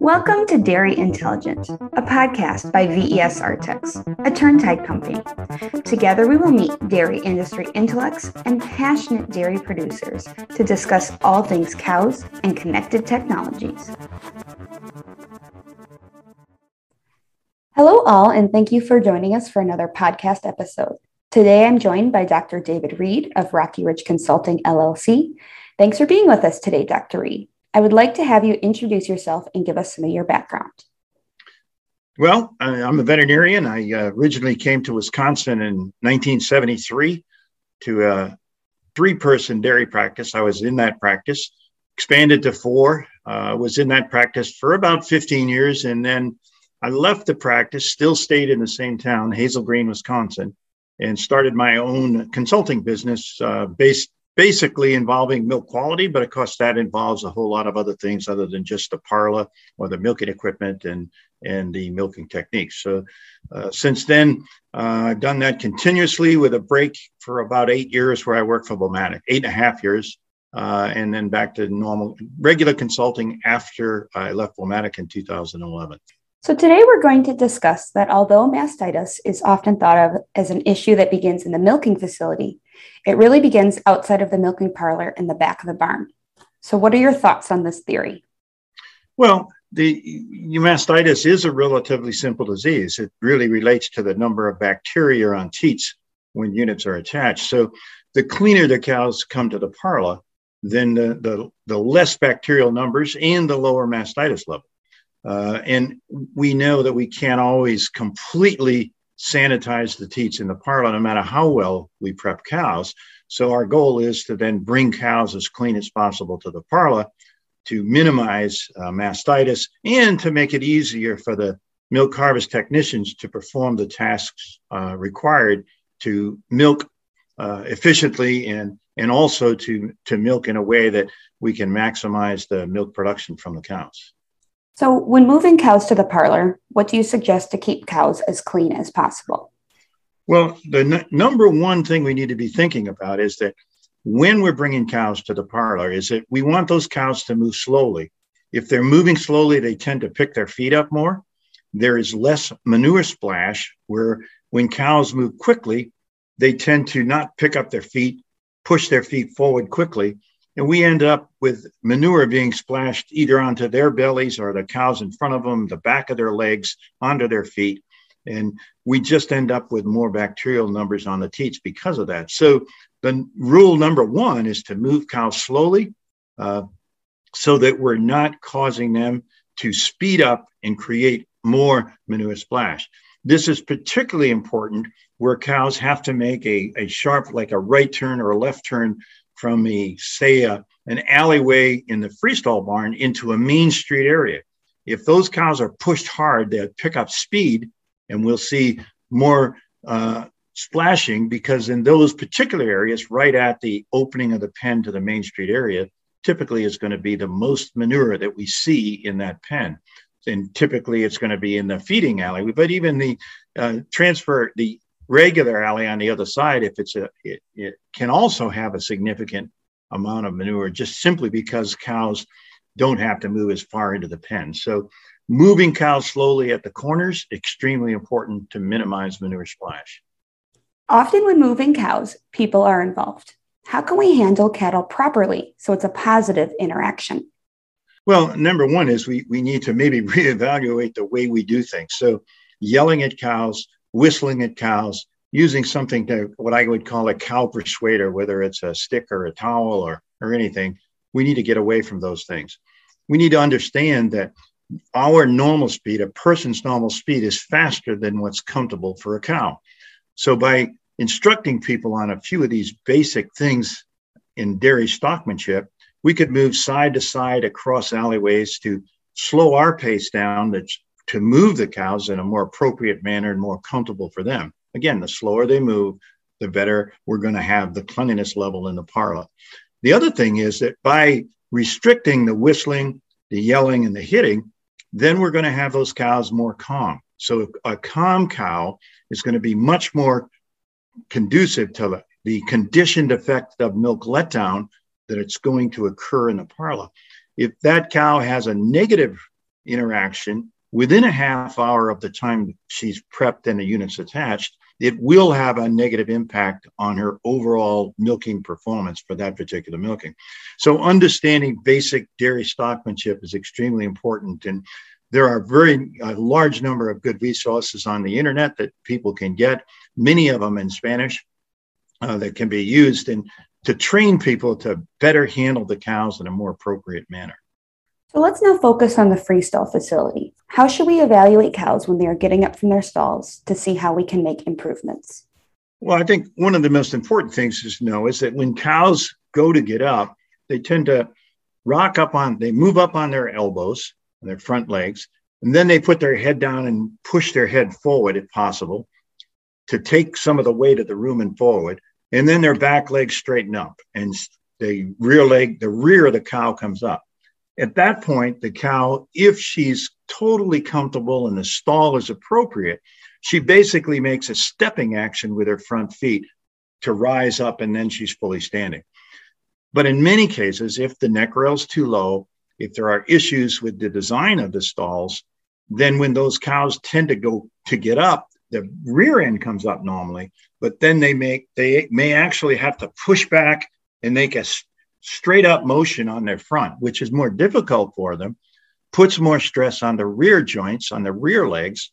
Welcome to Dairy Intelligent, a podcast by VES Artex, a turntide company. Together, we will meet dairy industry intellects and passionate dairy producers to discuss all things cows and connected technologies. Hello, all, and thank you for joining us for another podcast episode. Today, I'm joined by Dr. David Reid of Rocky Ridge Consulting LLC. Thanks for being with us today, Dr. Reid. I would like to have you introduce yourself and give us some of your background. Well, I'm a veterinarian. I uh, originally came to Wisconsin in 1973 to a three person dairy practice. I was in that practice, expanded to four, uh, was in that practice for about 15 years. And then I left the practice, still stayed in the same town, Hazel Green, Wisconsin, and started my own consulting business uh, based basically involving milk quality, but of course that involves a whole lot of other things other than just the parlor or the milking equipment and and the milking techniques. So uh, since then, uh, I've done that continuously with a break for about eight years where I worked for BouMatic, eight and a half years. Uh, and then back to normal regular consulting after I left BouMatic in 2011. So, today we're going to discuss that although mastitis is often thought of as an issue that begins in the milking facility, it really begins outside of the milking parlor in the back of the barn. So, what are your thoughts on this theory? Well, the mastitis is a relatively simple disease. It really relates to the number of bacteria on teats when units are attached. So, the cleaner the cows come to the parlor, then the, the, the less bacterial numbers and the lower mastitis level. Uh, and we know that we can't always completely sanitize the teats in the parlor, no matter how well we prep cows. So our goal is to then bring cows as clean as possible to the parlor to minimize uh, mastitis and to make it easier for the milk harvest technicians to perform the tasks uh, required to milk uh, efficiently and and also to to milk in a way that we can maximize the milk production from the cows. So, when moving cows to the parlor, what do you suggest to keep cows as clean as possible? Well, the n- number one thing we need to be thinking about is that when we're bringing cows to the parlor, is that we want those cows to move slowly. If they're moving slowly, they tend to pick their feet up more. There is less manure splash, where when cows move quickly, they tend to not pick up their feet, push their feet forward quickly, and we end up with manure being splashed either onto their bellies or the cows in front of them, the back of their legs, onto their feet. And we just end up with more bacterial numbers on the teats because of that. So, the rule number one is to move cows slowly uh, so that we're not causing them to speed up and create more manure splash. This is particularly important where cows have to make a, a sharp, like a right turn or a left turn from a say a, an alleyway in the freestall barn into a main street area. If those cows are pushed hard, they'll pick up speed, and we'll see more uh, splashing because in those particular areas, right at the opening of the pen to the main street area, typically is going to be the most manure that we see in that pen. And typically it's going to be in the feeding alley, but even the uh, transfer, the regular alley on the other side, if it's a, it, it can also have a significant amount of manure just simply because cows don't have to move as far into the pen. So moving cows slowly at the corners, extremely important to minimize manure splash. Often when moving cows, people are involved. How can we handle cattle properly so it's a positive interaction? Well, number one is we, we need to maybe reevaluate the way we do things. So yelling at cows, whistling at cows, using something to what I would call a cow persuader, whether it's a stick or a towel or, or anything, we need to get away from those things. We need to understand that our normal speed, a person's normal speed, is faster than what's comfortable for a cow. So by instructing people on a few of these basic things in dairy stockmanship, we could move side to side across alleyways to slow our pace down that's to move the cows in a more appropriate manner and more comfortable for them. Again, the slower they move, the better we're going to have the cleanliness level in the parlor. The other thing is that by restricting the whistling, the yelling, and the hitting, then we're going to have those cows more calm. So a calm cow is going to be much more conducive to the conditioned effect of milk letdown that it's going to occur in the parlor. if that cow has a negative interaction within a half hour of the time she's prepped and the unit's attached, it will have a negative impact on her overall milking performance for that particular milking. So, understanding basic dairy stockmanship is extremely important. And there are very a large number of good resources on the internet that people can get, many of them in Spanish uh, that can be used and to train people to better handle the cows in a more appropriate manner. So let's now focus on the freestall facility. How should we evaluate cows when they are getting up from their stalls to see how we can make improvements? Well, I think one of the most important things is to know is that when cows go to get up, they tend to rock up on, they move up on their elbows and their front legs, and then they put their head down and push their head forward if possible to take some of the weight of the rumen forward. And then their back legs straighten up and the rear leg, the rear of the cow comes up. At that point, the cow, if she's totally comfortable and the stall is appropriate, she basically makes a stepping action with her front feet to rise up and then she's fully standing. But in many cases, if the neck rail's too low, if there are issues with the design of the stalls, then when those cows tend to go to get up, the rear end comes up normally, but then they make they may actually have to push back and make a straight up motion on their front, which is more difficult for them, puts more stress on the rear joints, on the rear legs,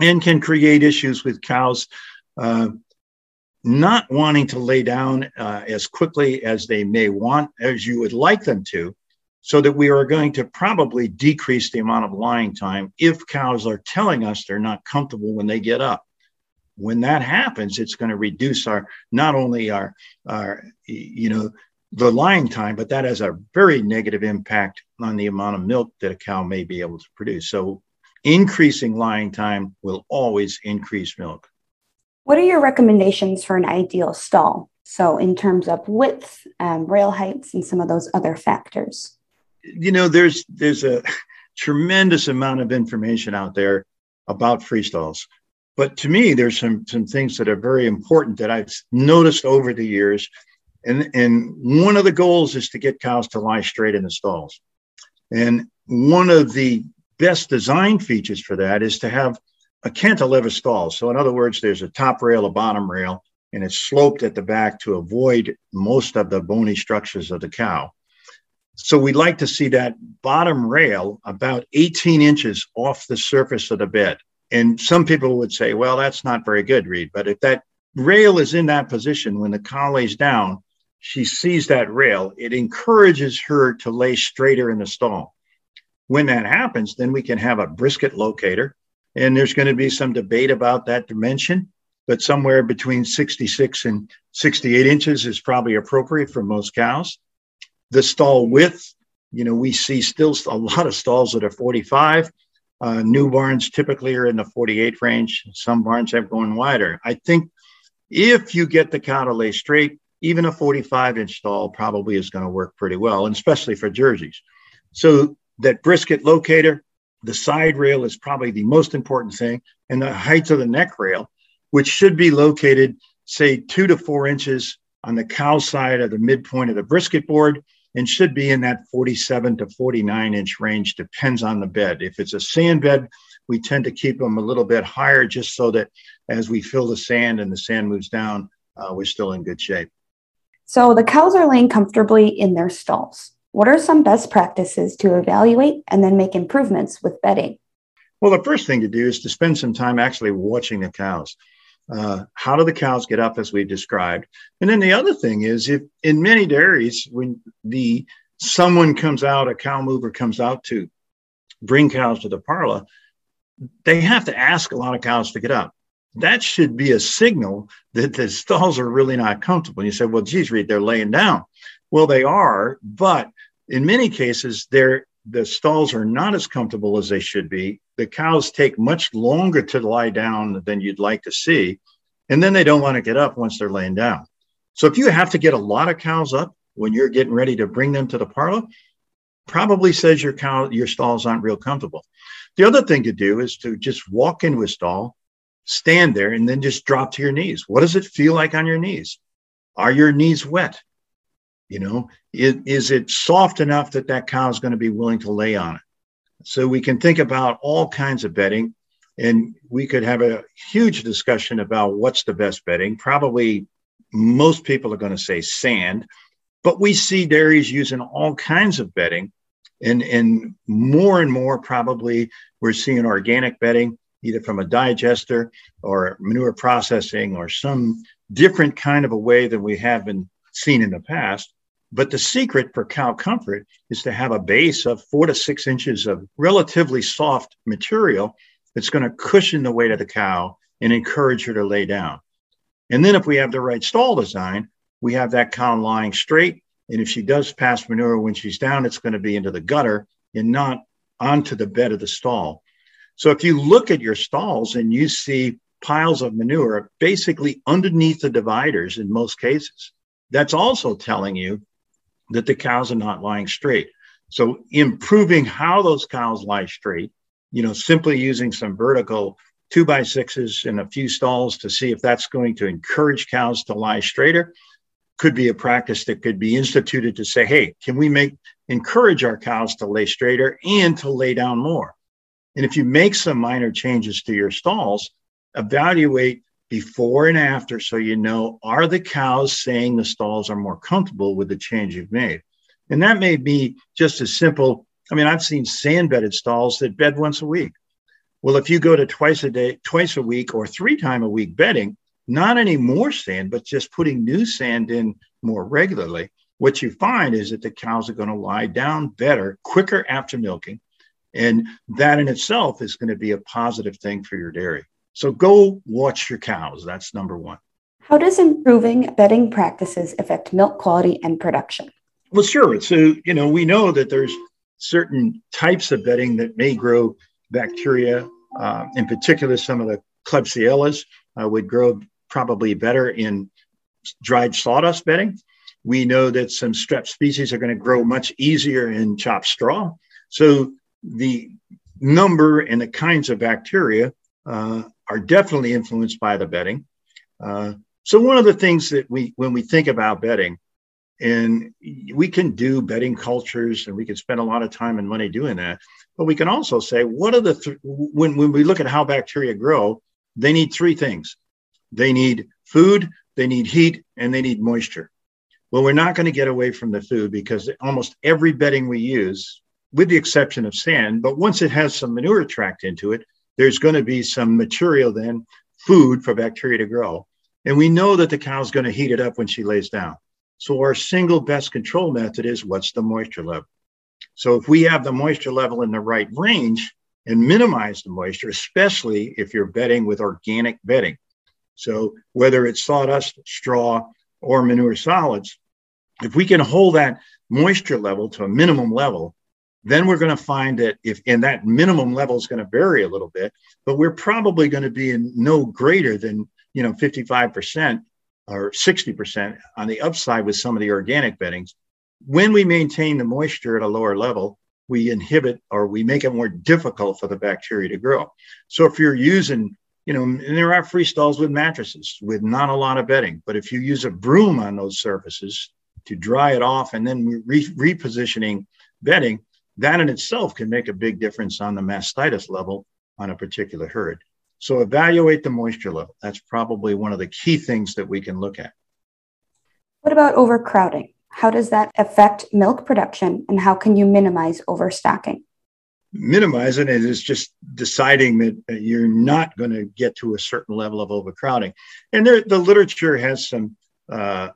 and can create issues with cows uh, not wanting to lay down uh, as quickly as they may want, as you would like them to, so that we are going to probably decrease the amount of lying time if cows are telling us they're not comfortable when they get up. When that happens it's going to reduce our not only our our you know the lying time, but that has a very negative impact on the amount of milk that a cow may be able to produce. So, increasing lying time will always increase milk. What are your recommendations for an ideal stall? So, in terms of width, um, rail heights, and some of those other factors. You know, there's there's a tremendous amount of information out there about free stalls. But to me, there's some some things that are very important that I've noticed over the years and, and one of the goals is to get cows to lie straight in the stalls. And one of the best design features for that is to have a cantilever stall. So, in other words, there's a top rail, a bottom rail, and it's sloped at the back to avoid most of the bony structures of the cow. So, we'd like to see that bottom rail about 18 inches off the surface of the bed. And some people would say, well, that's not very good, Reid. But if that rail is in that position when the cow lays down, she sees that rail, it encourages her to lay straighter in the stall. When that happens, then we can have a brisket locator. And there's going to be some debate about that dimension, but somewhere between 66 and 68 inches is probably appropriate for most cows. The stall width, you know, we see still a lot of stalls that are 45. Uh, new barns typically are in the 48 range. Some barns have gone wider. I think if you get the cow to lay straight, even a 45 inch stall probably is going to work pretty well, and especially for jerseys. So that brisket locator, the side rail is probably the most important thing, and the height of the neck rail, which should be located, say, two to four inches on the cow side of the midpoint of the brisket board and should be in that 47 to 49 inch range, depends on the bed. If it's a sand bed, we tend to keep them a little bit higher just so that as we fill the sand and the sand moves down, uh, we're still in good shape. So the cows are laying comfortably in their stalls. What are some best practices to evaluate and then make improvements with bedding? Well, the first thing to do is to spend some time actually watching the cows. Uh, how do the cows get up as we've described? And then the other thing is if in many dairies, when the someone comes out, a cow mover comes out to bring cows to the parlor, they have to ask a lot of cows to get up that should be a signal that the stalls are really not comfortable. You say, well, geez, Reid, they're laying down. Well, they are, but in many cases, they're the stalls are not as comfortable as they should be. The cows take much longer to lie down than you'd like to see. And then they don't want to get up once they're laying down. So if you have to get a lot of cows up when you're getting ready to bring them to the parlor, probably says your cow, your stalls aren't real comfortable. The other thing to do is to just walk into a stall, stand there and then just drop to your knees. What does it feel like on your knees? Are your knees wet? You know, is, is it soft enough that that cow is going to be willing to lay on it? So we can think about all kinds of bedding, and we could have a huge discussion about what's the best bedding. Probably most people are going to say sand, but we see dairies using all kinds of bedding, and and more and more probably we're seeing organic bedding either from a digester or manure processing or some different kind of a way than we have been seen in the past. But the secret for cow comfort is to have a base of four to six inches of relatively soft material that's going to cushion the weight of the cow and encourage her to lay down. And then if we have the right stall design, we have that cow lying straight. And if she does pass manure when she's down, it's going to be into the gutter and not onto the bed of the stall. So if you look at your stalls and you see piles of manure basically underneath the dividers in most cases, that's also telling you that the cows are not lying straight. So improving how those cows lie straight, you know, simply using some vertical two by sixes in a few stalls to see if that's going to encourage cows to lie straighter could be a practice that could be instituted to say, hey, can we make encourage our cows to lay straighter and to lay down more? And if you make some minor changes to your stalls, evaluate before and after so you know are the cows saying the stalls are more comfortable with the change you've made? And that may be just as simple. I mean i've seen sand bedded stalls that bed once a week. Well if you go to twice a day twice a week or three time a week bedding not any more sand but just putting new sand in more regularly what you find is that the cows are going to lie down better quicker after milking and that in itself is going to be a positive thing for your dairy so go watch your cows. That's number one. How does improving bedding practices affect milk quality and production? Well, sure. So, you know, we know that there's certain types of bedding that may grow bacteria. Uh, in particular, some of the Klebsiellas uh, would grow probably better in dried sawdust bedding. We know that some strep species are going to grow much easier in chopped straw. So the number and the kinds of bacteria uh, are definitely influenced by the bedding. Uh, so one of the things that we, when we think about bedding, and we can do bedding cultures and we can spend a lot of time and money doing that. But we can also say, what are the, th- when, when we look at how bacteria grow, they need three things they need food, they need heat, and they need moisture. Well, we're not going to get away from the food because almost every bedding we use, with the exception of sand, but once it has some manure tracked into it, there's going to be some material then, food for bacteria to grow. And we know that the cow's going to heat it up when she lays down. So our single best control method is what's the moisture level. So if we have the moisture level in the right range and minimize the moisture, especially if you're bedding with organic bedding. So whether it's sawdust, straw, or manure solids, if we can hold that moisture level to a minimum level, then we're going to find that if and that minimum level is going to vary a little bit but we're probably going to be in no greater than you know 55% or 60% on the upside with some of the organic beddings when we maintain the moisture at a lower level we inhibit or we make it more difficult for the bacteria to grow. So if you're using you know and there are free stalls with mattresses with not a lot of bedding but if you use a broom on those surfaces to dry it off and then re- repositioning bedding that in itself can make a big difference on the mastitis level on a particular herd. So evaluate the moisture level. That's probably one of the key things that we can look at. What about overcrowding? How does that affect milk production and how can you minimize overstocking? Minimizing it is just deciding that you're not going to get to a certain level of overcrowding. And there, the literature has some uh,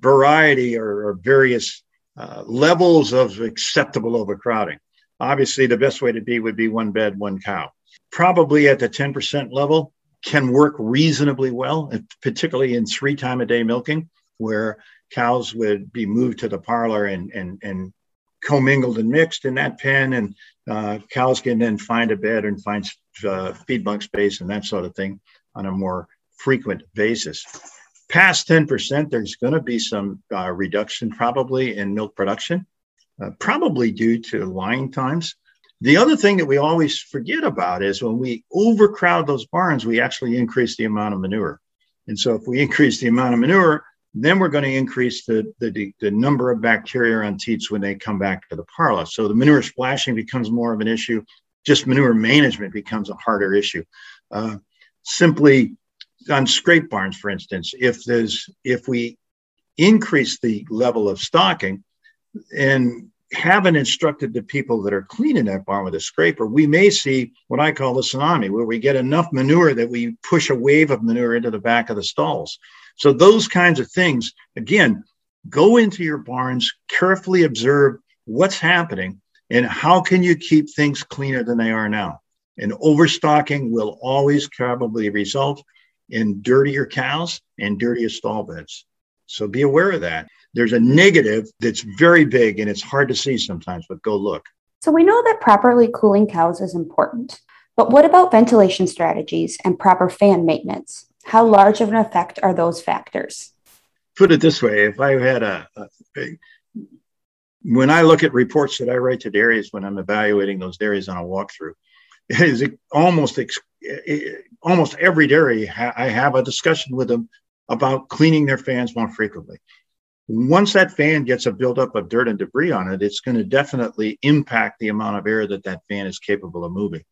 variety or, or various uh, levels of acceptable overcrowding. Obviously, the best way to be would be one bed, one cow. Probably at the 10% level can work reasonably well, particularly in three time a day milking, where cows would be moved to the parlor and, and, and commingled and mixed in that pen, and uh, cows can then find a bed and find uh, feed bunk space and that sort of thing on a more frequent basis past 10%, there's going to be some uh, reduction probably in milk production, uh, probably due to lying times. The other thing that we always forget about is when we overcrowd those barns, we actually increase the amount of manure. And so if we increase the amount of manure, then we're going to increase the, the, the number of bacteria on teats when they come back to the parlor. So the manure splashing becomes more of an issue. Just manure management becomes a harder issue. Uh, simply on scrape barns, for instance, if there's if we increase the level of stocking and haven't instructed the people that are cleaning that barn with a scraper, we may see what I call the tsunami, where we get enough manure that we push a wave of manure into the back of the stalls. So those kinds of things, again, go into your barns, carefully observe what's happening and how can you keep things cleaner than they are now. And overstocking will always probably result in dirtier cows and dirtier stall beds. So be aware of that. There's a negative that's very big and it's hard to see sometimes, but go look. So we know that properly cooling cows is important. But what about ventilation strategies and proper fan maintenance? How large of an effect are those factors? Put it this way if I had a, a, a when I look at reports that I write to dairies when I'm evaluating those dairies on a walkthrough, it is almost almost every dairy I have a discussion with them about cleaning their fans more frequently. Once that fan gets a buildup of dirt and debris on it, it's going to definitely impact the amount of air that that fan is capable of moving.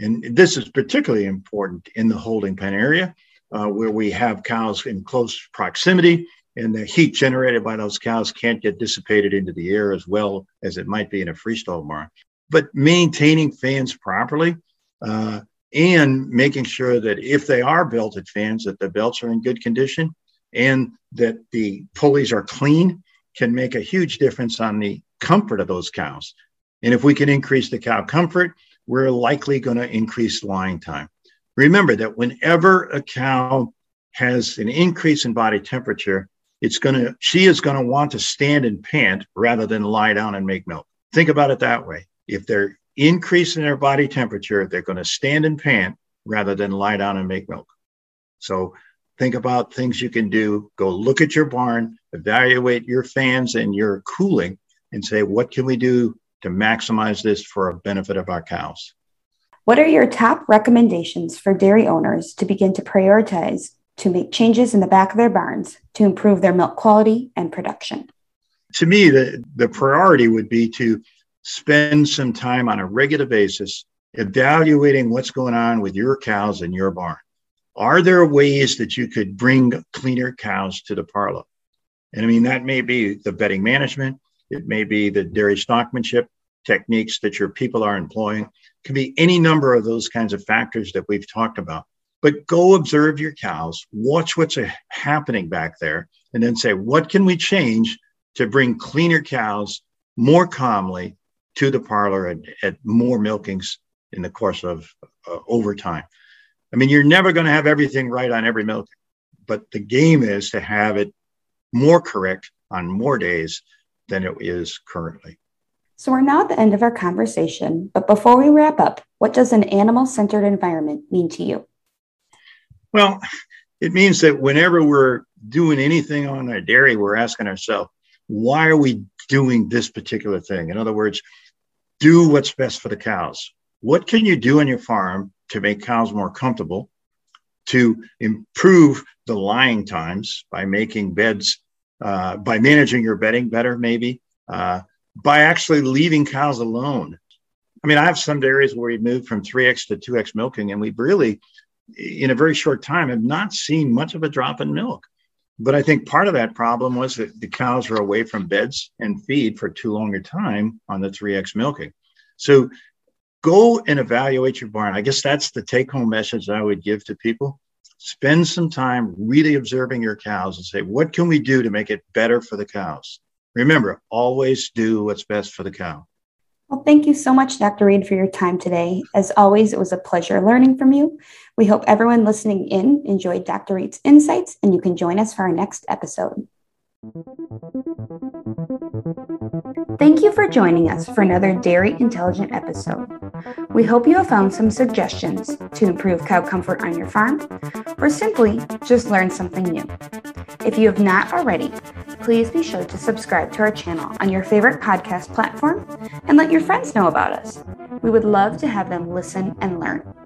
And this is particularly important in the holding pen area uh, where we have cows in close proximity and the heat generated by those cows can't get dissipated into the air as well as it might be in a freestall barn. But maintaining fans properly uh, and making sure that if they are belted fans, that the belts are in good condition and that the pulleys are clean can make a huge difference on the comfort of those cows. And if we can increase the cow comfort, we're likely going to increase lying time. Remember that whenever a cow has an increase in body temperature, it's going to, she is going to want to stand and pant rather than lie down and make milk. Think about it that way. If they're increasing their body temperature, they're going to stand and pant rather than lie down and make milk. So think about things you can do. Go look at your barn, evaluate your fans and your cooling, and say, what can we do to maximize this for a benefit of our cows? What are your top recommendations for dairy owners to begin to prioritize to make changes in the back of their barns to improve their milk quality and production? To me, the, the priority would be to spend some time on a regular basis evaluating what's going on with your cows in your barn. Are there ways that you could bring cleaner cows to the parlor? And I mean, that may be the bedding management, it may be the dairy stockmanship techniques that your people are employing It can be any number of those kinds of factors that we've talked about. But go observe your cows, watch what's happening back there, and then say, what can we change to bring cleaner cows more calmly to the parlor at, at more milkings in the course of uh, over time? I mean, you're never going to have everything right on every milk, but the game is to have it more correct on more days than it is currently. So we're now at the end of our conversation, but before we wrap up, what does an animal centered environment mean to you? Well, it means that whenever we're doing anything on our dairy, we're asking ourselves, why are we doing this particular thing? In other words, do what's best for the cows. What can you do on your farm to make cows more comfortable, to improve the lying times by making beds, uh, by managing your bedding better, maybe, uh, by actually leaving cows alone. I mean, I have some areas where we moved from 3x to 2x milking, and we've really, in a very short time, have not seen much of a drop in milk. But I think part of that problem was that the cows were away from beds and feed for too long a time on the 3x milking. So go and evaluate your barn. I guess that's the take home message I would give to people. Spend some time really observing your cows and say, what can we do to make it better for the cows? Remember, always do what's best for the cow. Well, thank you so much, Dr. Reid, for your time today. As always, it was a pleasure learning from you. We hope everyone listening in enjoyed Dr. Reid's insights, and you can join us for our next episode. Thank you for joining us for another Dairy Intelligent episode. We hope you have found some suggestions to improve cow comfort on your farm, or simply just learn something new. If you have not already, please be sure to subscribe to our channel on your favorite podcast platform and let your friends know about us. We would love to have them listen and learn.